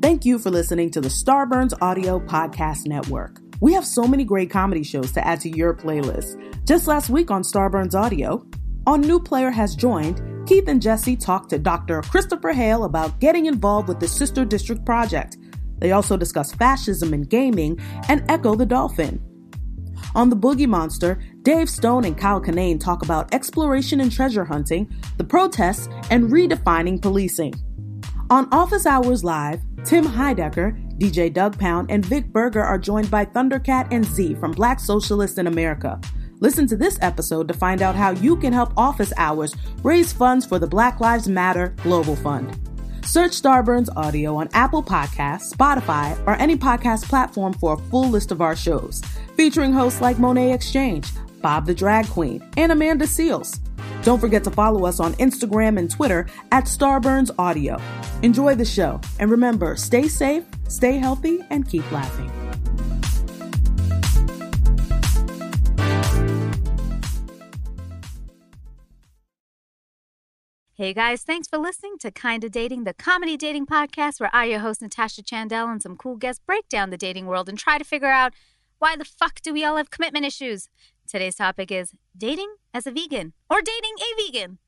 Thank you for listening to the Starburns Audio Podcast Network. We have so many great comedy shows to add to your playlist. Just last week on Starburns Audio, on New Player Has Joined, Keith and Jesse talked to Dr. Christopher Hale about getting involved with the Sister District Project. They also discuss fascism in gaming and Ecco the Dolphin. On The Boogie Monster, Dave Stone and Kyle Kinane talk about exploration and treasure hunting, the protests, and redefining policing. On Office Hours Live, Tim Heidecker, DJ Doug Pound, and Vic Berger are joined by Thundercat and Z from Black Socialists in America. Listen to this episode to find out how you can help Office Hours raise funds for the Black Lives Matter Global Fund. Search Starburns Audio on Apple Podcasts, Spotify, or any podcast platform for a full list of our shows, featuring hosts like Monét X Change, Bob the Drag Queen, and Amanda Seales. Don't forget to follow us on Instagram and Twitter at Starburns Audio. Enjoy the show, and remember, stay safe, stay healthy, and keep laughing. Hey guys, thanks for listening to Kinda Dating, the comedy dating podcast where I, your host Natasha Chandel, and some cool guests break down the dating world and try to figure out why the fuck do we all have commitment issues? Today's topic is dating as a vegan or dating a vegan.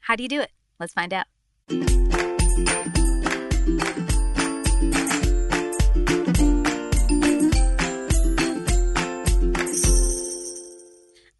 How do you do it? Let's find out.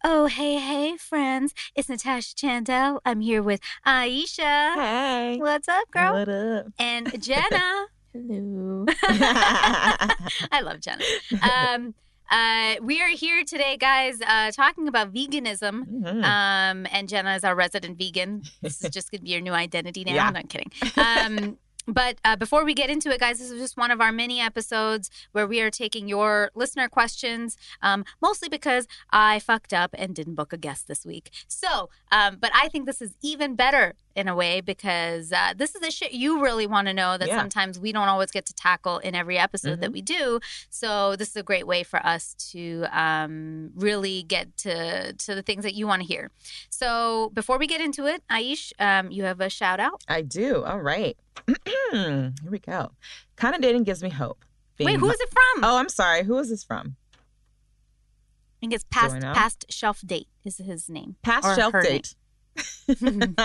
Oh, hey, hey, friends. It's Natasha Chandel. I'm here with Aisha. Hey. What's up, girl? What up? And Jenna. Hello. I love Jenna. Um, uh, we are here today, guys, uh, talking about veganism. Mhm. Um, and Jenna is our resident vegan. This is just going to be your new identity now. Yeah. No, I'm not kidding. Um, but uh, before we get into it, guys, this is just one of our mini episodes where we are taking your listener questions, um, mostly because I fucked up and didn't book a guest this week. So, um, but I think this is even better in a way because uh, this is the shit you really want to know that Yeah. sometimes we don't always get to tackle in every episode that Mhm. we do. So this is a great way for us to um, really get to to the things that you want to hear. So before we get into it, Aish, um, you have a shout out. I do. All right. Here we go. Kinda Dating gives me hope. Wait, who is it from? Oh, I'm sorry. Who is this from? I think it's past past shelf date is his name. Past shelf date.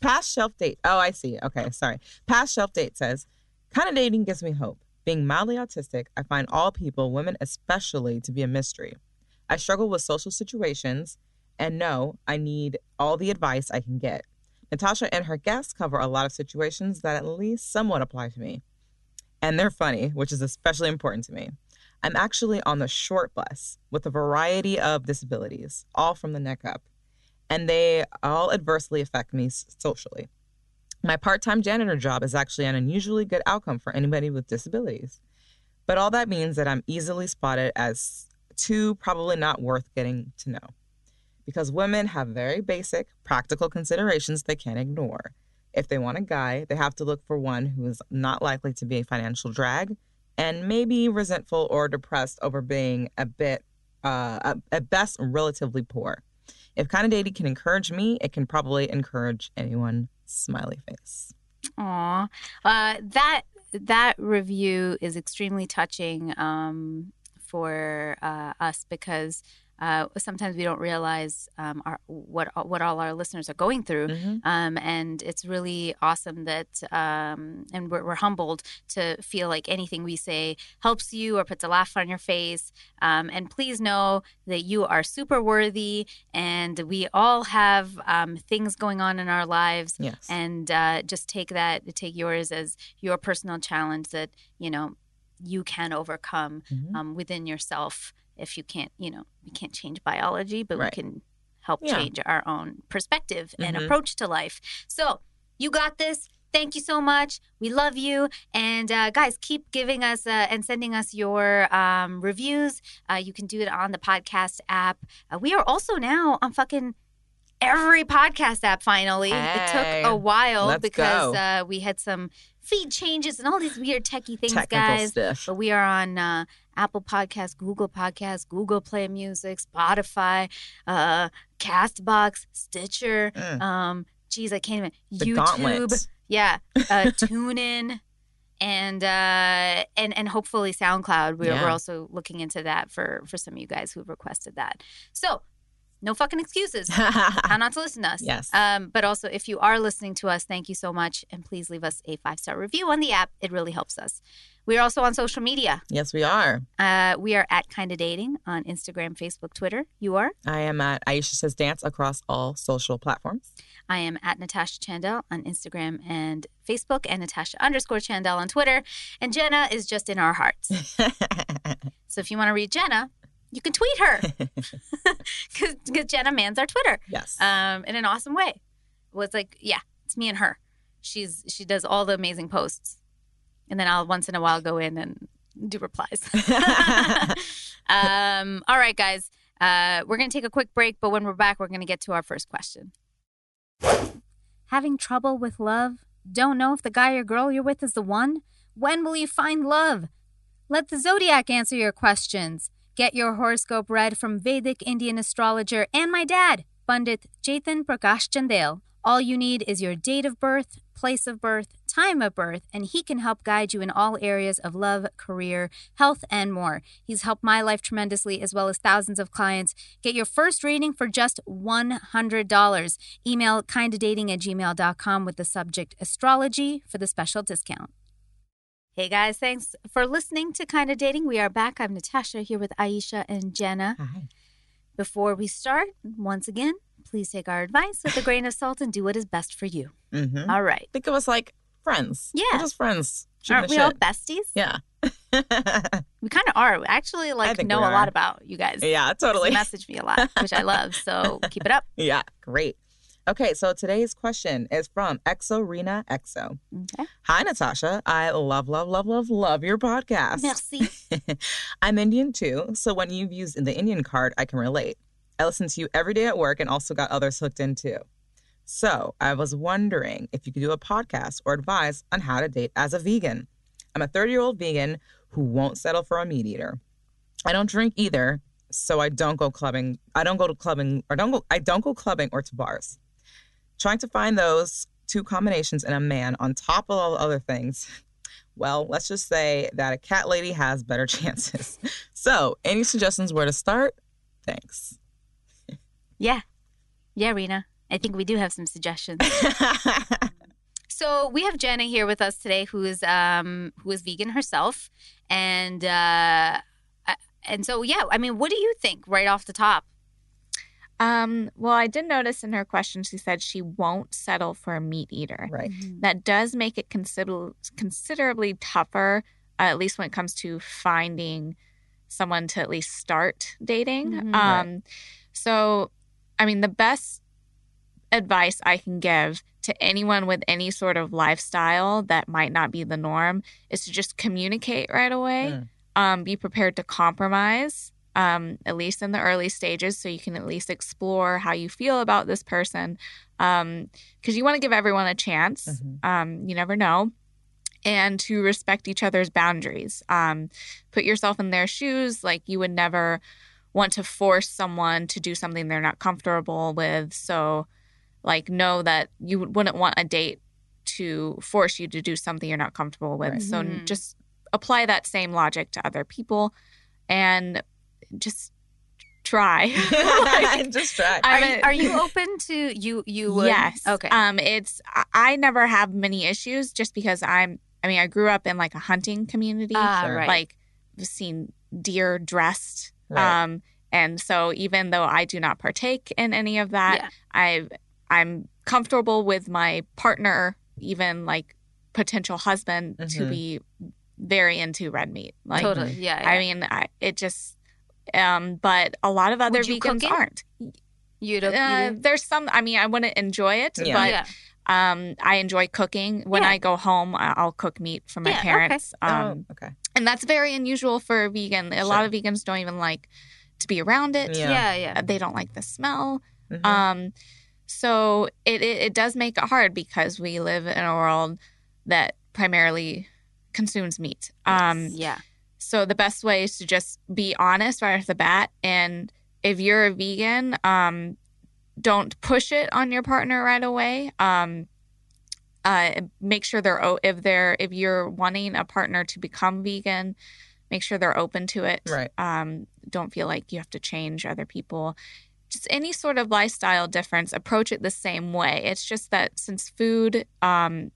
Past shelf date. Oh, I see. Okay, sorry. Past shelf date says, Kinda Dating gives me hope. Being mildly autistic, I find all people, women especially, to be a mystery. I struggle with social situations and know I need all the advice I can get. Natasha and her guests cover a lot of situations that at least somewhat apply to me. And they're funny, which is especially important to me. I'm actually on the short bus with a variety of disabilities, all from the neck up and they all adversely affect me socially. My part time janitor job is actually an unusually good outcome for anybody with disabilities. But all that means that I'm easily spotted as too probably not worth getting to know. Because women have very basic, practical considerations they can't ignore. If they want a guy, they have to look for one who is not likely to be a financial drag and maybe resentful or depressed over being a bit, uh, at- at best, relatively poor. If Kinda Dating can encourage me, it can probably encourage anyone. Smiley face. Aw, uh, that that review is extremely touching um, for uh, us because uh, sometimes we don't realize um, our, what what all our listeners are going through. Mhm. Um, and it's really awesome that, um, and we're, we're humbled to feel like anything we say helps you or puts a laugh on your face. Um, and please know that you are super worthy, and we all have um, things going on in our lives. Yes. And uh, just take that, take yours as your personal challenge that you know you can overcome Mhm. um, within yourself. If you can't, you know, we can't change biology, but Right. we can help Yeah. change our own perspective and Mhm. approach to life. So you got this. Thank you so much. We love you. And uh, guys, keep giving us uh, and sending us your um, reviews. Uh, you can do it on the podcast app. Uh, we are also now on fucking every podcast app finally. it took a while because uh, we had some feed changes and all these weird techie things, Technical guys. stuff. But we are on uh, Apple Podcasts, Google Podcasts, Google Play Music, Spotify, uh, Castbox, Stitcher. Mm. Um, geez, I can't even. The YouTube. gauntlet. Yeah. Uh, tune in. And uh and and hopefully SoundCloud. We're, Yeah. we're also looking into that for for some of you guys who've requested that. So no fucking excuses. how not to listen to us. Yes. Um, but also, if you are listening to us, thank you so much. And please leave us a five star review on the app. It really helps us. We are also on social media. yes, we are. Uh, we are at Kinda Dating on Instagram, Facebook, Twitter. You are? I am at Aisha Says Dance across all social platforms. I am at Natasha Chandel on Instagram and Facebook, and Natasha underscore Chandel on Twitter. And Jenna is just in our hearts. So if you want to read Jenna, you can tweet her because Jenna mans our Twitter. yes. um, in an awesome way. Well, it's like, yeah, it's me and her. She's she does all the amazing posts, and then I'll once in a while go in and do replies. um, all right, guys, uh, we're gonna take a quick break, but when we're back, we're gonna get to our first question. Having trouble with love? Don't know if the guy or girl you're with is the one? When will you find love? Let the zodiac answer your questions. Get your horoscope read from Vedic Indian astrologer and my dad, Pandit Jathan Prakash Chandel. All you need is your date of birth, place of birth, time of birth, and he can help guide you in all areas of love, career, health, and more. He's helped my life tremendously, as well as thousands of clients. Get your first reading for just $100. Email kindadating at gmail.com with the subject astrology for the special discount. Hey guys, thanks for listening to Kinda Dating. We are back. I'm Natasha here with Aisha and Jenna. Hi. Before we start, once again, please take our advice with a grain of salt and do what is best for you. hmm All right. Think of us like friends. Yeah. We're just friends. Shooting Aren't we all besties? Yeah. We kind of are. We actually like know a lot about you guys. yeah, totally. You totally. message me a lot, which I love. So keep it up. Yeah, great. Okay, so today's question is from Exorena Exo. Okay. Hi, Natasha. I love, love, love, love, love your podcast. Merci. I'm Indian too, so when you've used the Indian card, I can relate. I listen to you every day at work and also got others hooked in too. So I was wondering if you could do a podcast or advice on how to date as a vegan. I'm a 30 year old vegan who won't settle for a meat eater. I don't drink either, so I don't go clubbing. I don't go to clubbing or don't go. I don't go clubbing or to bars. Trying to find those two combinations in a man on top of all the other things. Well, let's just say that a cat lady has better chances. So, any suggestions where to start? Thanks. yeah. Yeah, Rena. I think we do have some suggestions. So we have Jenna here with us today, who is um who is vegan herself, and uh, uh, and so yeah, I mean, what do you think right off the top? Um, well, I did notice in her question she said she won't settle for a meat eater. right. That does make it consider- considerably tougher, uh, at least when it comes to finding someone to at least start dating. Mhm. Um, So, I mean, the best advice I can give to anyone with any sort of lifestyle that might not be the norm is to just communicate right away. Mm. Um, be prepared to compromise, um, at least in the early stages, so you can at least explore how you feel about this person. Because you want to give everyone a chance. Mhm. Um, you never know. And to respect each other's boundaries. Um, put yourself in their shoes. Like you would never want to force someone to do something they're not comfortable with. So, like, know that you wouldn't want a date to force you to do something you're not comfortable with. Right. So, Mhm. just apply that same logic to other people and just try. Like, just try. Are, you, a- are you open to you? You would? Yes. Okay. Um, it's I- I never have many issues just because I'm. I mean, I grew up in like a hunting community. Ah, Sure. right. Like, I've seen deer dressed. Right. Um, and so even though I do not partake in any of that, Yeah. I I'm comfortable with my partner, even like potential husband, to Mhm. be very into red meat. Like, totally. Yeah. yeah. I mean, I, it just. Um, but a lot of other Would cook vegans it? aren't. you don't. Uh, there's some. I mean, I wouldn't enjoy it, Yeah. but yeah. um, I enjoy cooking. When Yeah. I go home, I- I'll cook meat for my Yeah, okay. parents. Um, oh, okay. and that's very unusual for a vegan. A lot of vegans don't even like to be around it. Yeah. Yeah. Yeah. Uh, They don't like the smell. Mhm. Um, so it, it it does make it hard because we live in a world that primarily consumes meat. Um, yeah. So the best way is to just be honest right off the bat. And if you're a vegan, um, don't push it on your partner right away. Um, uh, make sure they're if they're if you're wanting a partner to become vegan, make sure they're open to it. Right. Um, don't feel like you have to change other people. Just any sort of lifestyle difference, approach it the same way. It's just that since food um,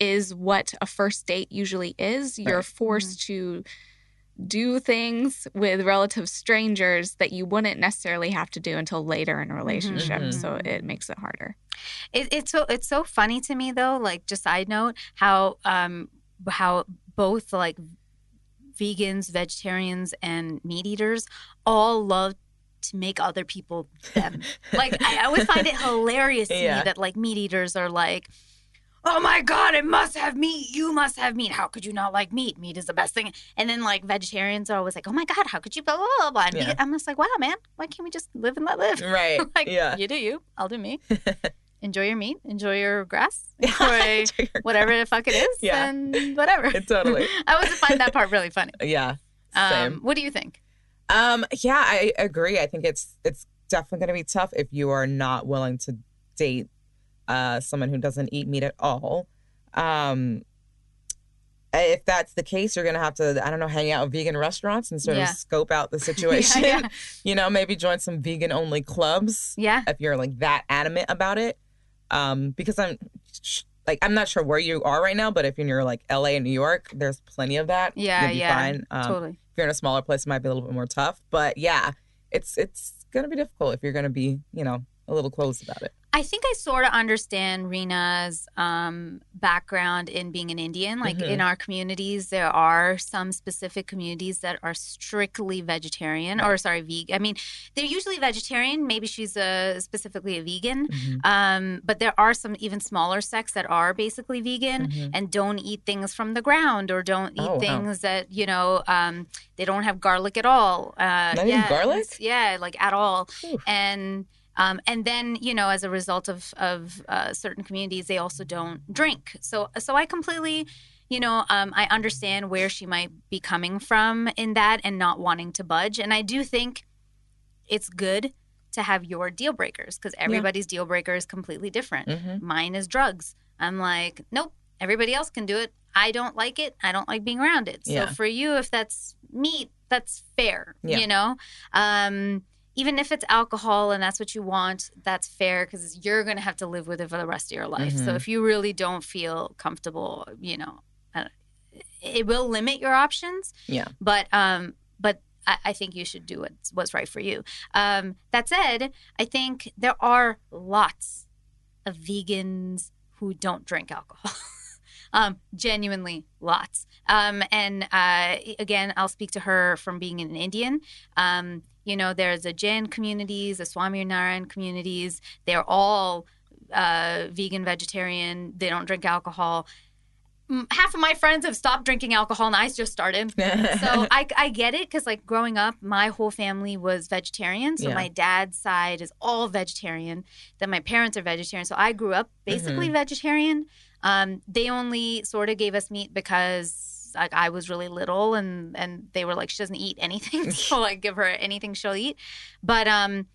is what a first date usually is, you're Right. forced to do things with relative strangers that you wouldn't necessarily have to do until later in a relationship. Mhm. So it makes it harder. It, it's so it's so funny to me though. Like just side note, how um how both like vegans, vegetarians, and meat eaters all love to make other people them. like I always find it hilarious to Yeah. me that like meat eaters are like. Oh my God, it must have meat. You must have meat. How could you not like meat? Meat is the best thing. And then, like, vegetarians are always like, oh my God, how could you blah, blah, blah, blah. And Yeah. I'm just like, wow, man, why can't we just live and let live? Right. like, yeah. you do you. I'll do me. enjoy your meat. Enjoy your grass. Enjoy whatever the fuck it is. Yeah. And whatever. totally. I always find that part really funny. Yeah. Um, Same. what do you think? Um, yeah, I agree. I think it's it's definitely going to be tough if you are not willing to date uh, someone who doesn't eat meat at all. Um, if that's the case, you're going to have to I don't know hang out at vegan restaurants and sort Yeah. of scope out the situation. yeah. You know, maybe join some vegan only clubs Yeah. if you're like that adamant about it. Um, because I'm like I'm not sure where you are right now, but if you're near like LA and New York, there's plenty of that. Yeah. Yeah. fine. Um, totally. if you're in a smaller place, it might be a little bit more tough. But yeah, it's it's gonna be difficult if you're gonna be, you know, a little closed about it. I think I sort of understand Rena's um, background in being an Indian. Like Mhm. in our communities, there are some specific communities that are strictly vegetarian, or sorry, vegan. I mean, they're usually vegetarian. Maybe she's a, specifically a vegan. Mm-hmm. Um, but there are some even smaller sects that are basically vegan Mhm. and don't eat things from the ground or don't eat Oh, wow. things that you know um, they don't have garlic at all. Uh, Not even garlic? Yeah, like at all. Oof. And um, and then you know, as a result of of uh, certain communities, they also don't drink. So so I completely. You know, um, I understand where she might be coming from in that and not wanting to budge. And I do think it's good to have your deal breakers because everybody's deal breaker is completely different. Mhm. Mine is drugs. I'm like, nope, everybody else can do it. I don't like it. I don't like being around it. So Yeah. for you, if that's meat, that's fair. Yeah. You know, um, even if it's alcohol and that's what you want, that's fair because you're going to have to live with it for the rest of your life. So Mhm. if you really don't feel comfortable, you know, uh, it will limit your options. Yeah. But um, but I, I think you should do what's, what's right for you. Um, that said, I think there are lots of vegans who don't drink alcohol. um, genuinely lots. Um, and uh, again, I'll speak to her from being an Indian. Um, you know, there's a Jain communities, a Swami Narayan communities. They're all uh, vegan, vegetarian. They don't drink alcohol. Half of my friends have stopped drinking alcohol, and I just started so I, I get it because like growing up my whole family was vegetarian so Yeah. my dad's side is all vegetarian then my parents are vegetarian so i grew up basically Mm-hmm. vegetarian um, they only sort of gave us meat because like i was really little and and they were like she doesn't eat anything so like give her anything she'll eat but um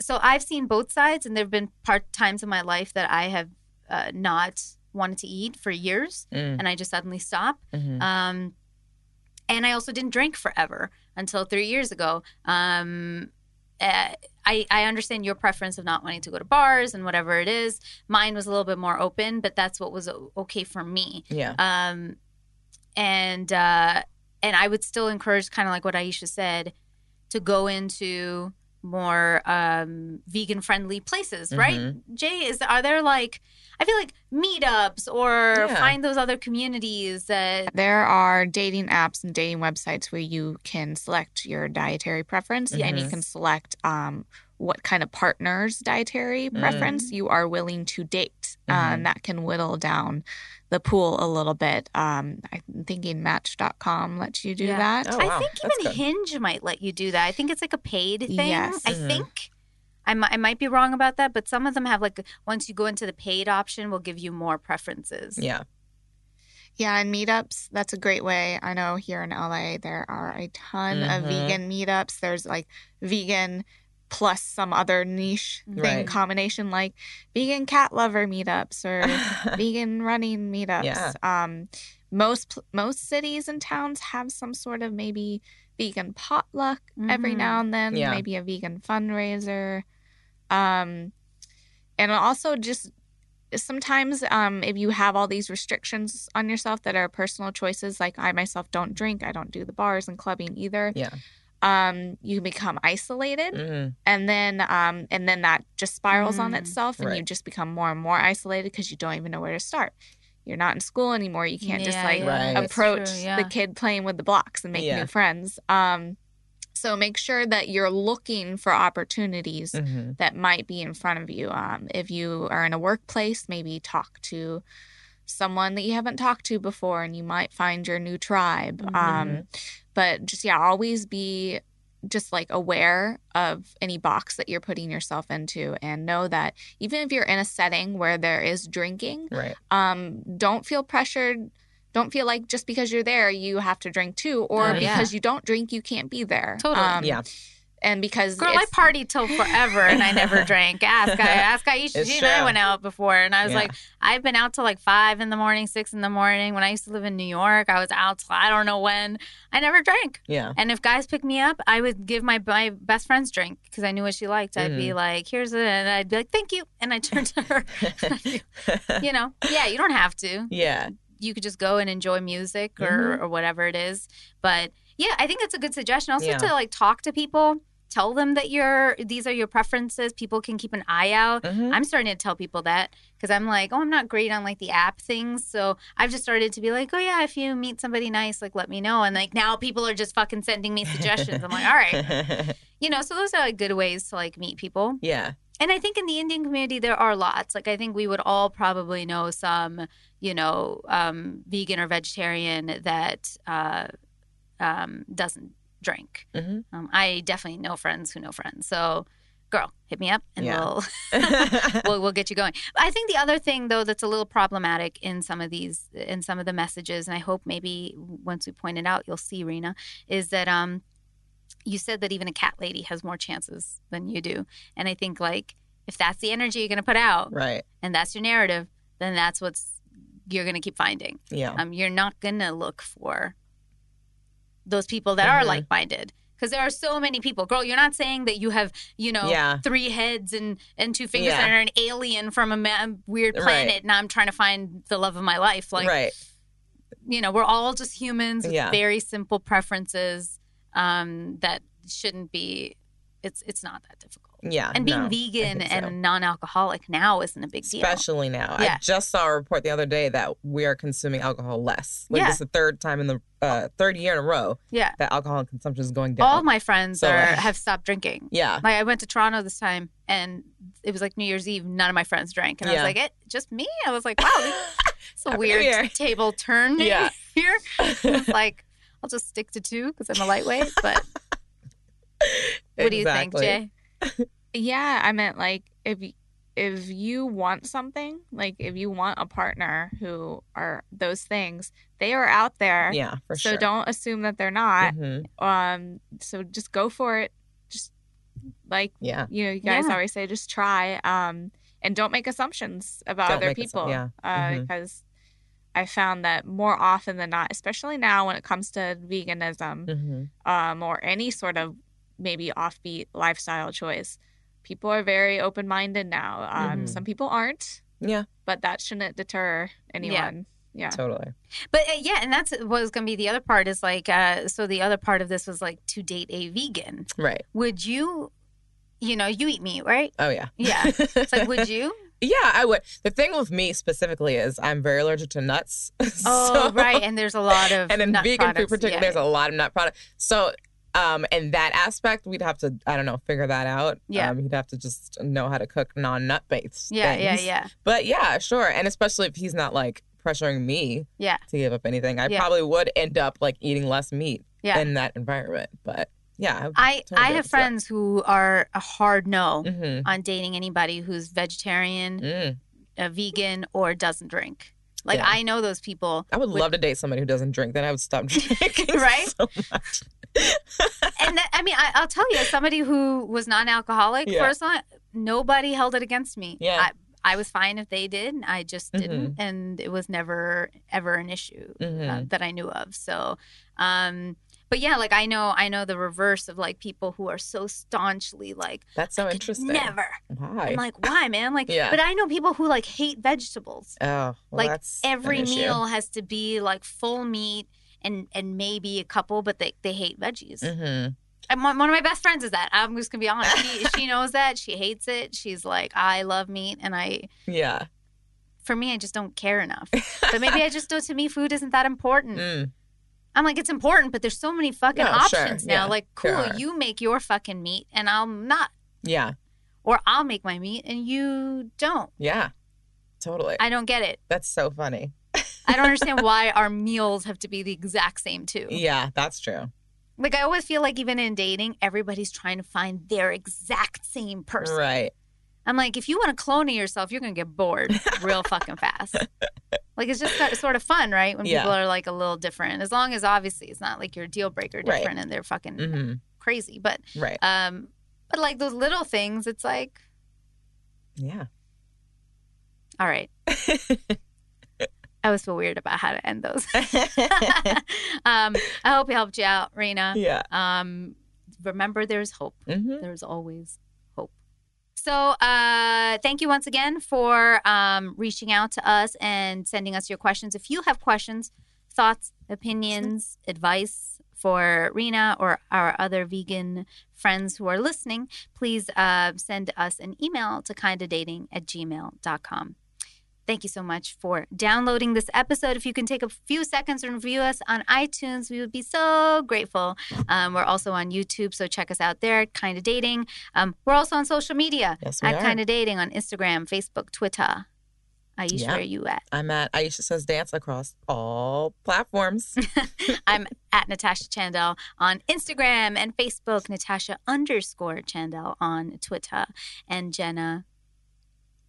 so i've seen both sides and there have been part times in my life that i have uh, not wanted to eat for years Mm, and i just suddenly stop mhm. um, and I also didn't drink forever until three years ago. Um, uh, I, I understand your preference of not wanting to go to bars and whatever it is. Mine was a little bit more open, but that's what was okay for me. yeah. Um, and uh, and I would still encourage, kind of like what Aisha said, to go into more um, vegan friendly places, right? Mm-hmm. Jay, is are there like I feel like meetups or Yeah. find those other communities that There are dating apps and dating websites where you can select your dietary preference and you Mhm. can select um, what kind of partner's dietary Mm. preference you are willing to date. Uh, Mhm. and that can whittle down the pool a little bit. Um, I'm thinking Match.com lets you do Yeah. that. Oh, I think That's even good. Hinge might let you do that. I think it's like a paid thing. Yes. I Mhm. think. I might, be wrong about that, but some of them have like once you go into the paid option, will give you more preferences. Yeah. Yeah, and meetups, that's a great way. I know here in LA there are a ton of Mhm. vegan meetups. There's like vegan plus some other niche thing Right. combination like vegan cat lover meetups or vegan running meetups. Yeah. Um, most most cities and towns have some sort of maybe vegan potluck every Mhm. now and then, Yeah. maybe a vegan fundraiser. Um, and also just sometimes um, if you have all these restrictions on yourself that are personal choices, like I myself don't drink, I don't do the bars and clubbing either. Yeah. Um, you become isolated Mhm. and then um and then that just spirals on Mm, itself and you just become more and more isolated because you don't even know where to start you're not in school anymore you can't just like Right. approach true, yeah. the kid playing with the blocks and make Yeah. new friends um so make sure that you're looking for opportunities Mhm. that might be in front of you um if you are in a workplace maybe talk to someone that you haven't talked to before and you might find your new tribe Mhm. um but just yeah always be just like aware of any box that you're putting yourself into and know that even if you're in a setting where there is drinking Right. um don't feel pressured don't feel like just because you're there you have to drink too or Oh, yeah. because you don't drink you can't be there Totally. um, Yeah. and because Girl, I it's- partied till forever and I never drank. Ask, I ask Aisha. It's She and I went out before, and I was Yeah. like, I've been out till like five in the morning, six in the morning. When I used to live in New York, I was out till I don't know when. I never drank. Yeah. And if guys pick me up, I would give my my best friend's drink because I knew what she liked. I'd be Mhm. like, "Here's it," and I'd be like, "Thank you," and I turned to her. you know, yeah, you don't have to. yeah. You could just go and enjoy music or Mhm. or whatever it is. But yeah, I think that's a good suggestion. Also Yeah. to like talk to people, tell them that you're these are your preferences. People can keep an eye out. Mhm. I'm starting to tell people that because I'm like, oh, I'm not great on like the app things. So I've just started to be like, oh yeah, if you meet somebody nice, like let me know. And like now people are just fucking sending me suggestions. I'm like, all right, you know. So those are like good ways to like meet people. yeah. And I think in the Indian community there are lots. Like I think we would all probably know some, you know, um, vegan or vegetarian that uh, um, doesn't drink. Mhm. Um, I definitely know friends who know friends. So, girl, hit me up and Yeah. we'll, we'll we'll get you going. I think the other thing though that's a little problematic in some of these in some of the messages, and I hope maybe once we point it out, you'll see, Rena, is that um you said that even a cat lady has more chances than you do. And I think like if that's the energy you're gonna put out right. and that's your narrative, then that's what's you're gonna keep finding. Yeah. Um, you're not gonna look for those people that are Mhm. like minded. Because there are so many people. Girl, you're not saying that you have, you know, Yeah. three heads and, and two fingers Yeah. and are an alien from a ma- weird Right. planet and I'm trying to find the love of my life. Like, right. you know, we're all just humans with Yeah. very simple preferences um, that shouldn't be, it's it's not that difficult. Yeah. And being no, vegan so. and non alcoholic now isn't a big deal. Especially now. Yeah. I just saw a report the other day that we are consuming alcohol less. Like Yeah. this is the third time in the uh, third year in a row Yeah. that alcohol consumption is going down. All my friends So, are like- have stopped drinking. yeah. Like I went to Toronto this time and it was like New Year's Eve. None of my friends drank, and I was like, "It just me." I was like, "Wow, it's a weird table turn Yeah. here." Like I'll just stick to two because I'm a lightweight. But what do you think, Jay? yeah i meant like if if you want something like if you want a partner who are those things they are out there Yeah, for so sure. So don't assume that they're not Mhm. um so just go for it just like Yeah. you know you guys Yeah. always say just try um and don't make assumptions about Don't other make assu- people yeah. uh, Mhm. because i found that more often than not especially now when it comes to veganism Mhm. um, or any sort of maybe offbeat lifestyle choice. People are very open minded now. Um, Mhm. Some people aren't, Yeah, but that shouldn't deter anyone. Yeah. totally. But uh, yeah, and that's what was going to be the other part is like, uh, so the other part of this was like to date a vegan. Right. Would you, you know, you eat meat, right? Oh yeah. Yeah. It's like, would you? Yeah, I would. The thing with me specifically is I'm very allergic to nuts. Oh, So- right. And there's a lot of and in nut vegan food products. particular, Yeah, there's a lot of nut products. So, um, in that aspect, we'd have to, I don't know, figure that out. Yeah. um, he'd have to just know how to cook non-nut based. yeah, yeah, yeah. But yeah, sure, and especially if he's not like pressuring me Yeah. to give up anything, I Yeah. probably would end up like eating less meat Yeah. in that environment. But yeah, I totally I have that. friends who are a hard no hmm on dating anybody who's vegetarian, mm. a vegan, or doesn't drink. Like Yeah. I know those people. I would Would- love to date somebody who doesn't drink. Then I would stop drinking. Right? So much. and that, I mean, I, I'll tell you, as somebody who was non-alcoholic Yeah. personally, nobody held it against me. Yeah. I, I was fine if they did. I just didn't, Mm-hmm. and it was never ever an issue uh, Mhm. that I knew of. So, um, but yeah, like I know, I know the reverse of like people who are so staunchly like That's so "I interesting. Never. Why? I'm like, why, man? Like, Yeah. but I know people who like hate vegetables. oh, well, like every meal has to be like full meat and and maybe a couple, but they they hate veggies. Mm-hmm. And one, one of my best friends is that. I'm just gonna be honest. She, she knows that. She hates it. She's like, I love meat, and I, Yeah. for me, I just don't care enough. But maybe I just don't. To me, food isn't that important. Mm. I'm like, it's important, but there's so many fucking No, sure. options now. Yeah, like, cool, you make your fucking meat, and I'll not, Yeah. or I'll make my meat, and you don't. Yeah. Totally. I don't get it. that's so funny. I don't understand why our meals have to be the exact same too. Yeah, that's true. Like I always feel like even in dating, everybody's trying to find their exact same person. Right. I'm like, if you want to clone yourself, you're gonna get bored real fucking fast. Like it's just sort- of fun, right? When Yeah. people are like a little different, as long as obviously it's not like your deal breaker Right. different and they're fucking hmm crazy. But Right. um, but like those little things, it's like, Yeah. all right. I was so weird about how to end those. um, I hope it helped you out, Raina. yeah. Um, remember, there's hope. hmm There's always. So, uh, thank you once again for um, reaching out to us and sending us your questions. If you have questions, thoughts, opinions, advice for Rena or our other vegan friends who are listening, please uh, send us an email to kindadating at gmail.com. Thank you so much for downloading this episode. If you can take a few seconds and review us on iTunes, we would be so grateful. Um, we're also on YouTube, so check us out there, Kinda Dating. Um, we're also on social media Yes, we at. Kinda Dating on Instagram, Facebook, Twitter. Aisha, Yeah. where are you at? I'm at Aisha Says Dance across all platforms. I'm at Natasha Chandel on Instagram and Facebook, Natasha underscore Chandel on Twitter. And Jenna,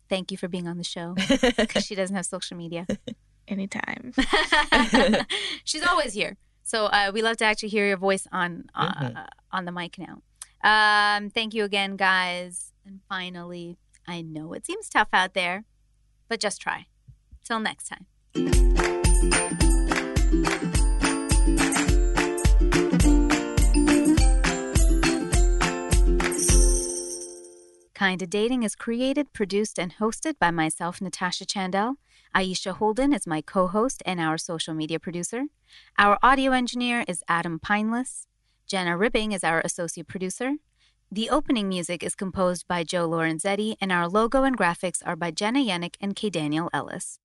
thank you for being on the show because she doesn't have social media. Anytime. She's always here. So uh, we love to actually hear your voice on uh, Mhm. on the mic now. Um, thank you again, guys. And finally, I know it seems tough out there, but just try. Till next time. Kinda Dating is created, produced, and hosted by myself, Natasha Chandel. Aisha Holden is my co host and our social media producer. Our audio engineer is Adam Pineless. Jenna Ribbing is our associate producer. The opening music is composed by Joe Lorenzetti, and our logo and graphics are by Jenna Yannick and K. Daniel Ellis.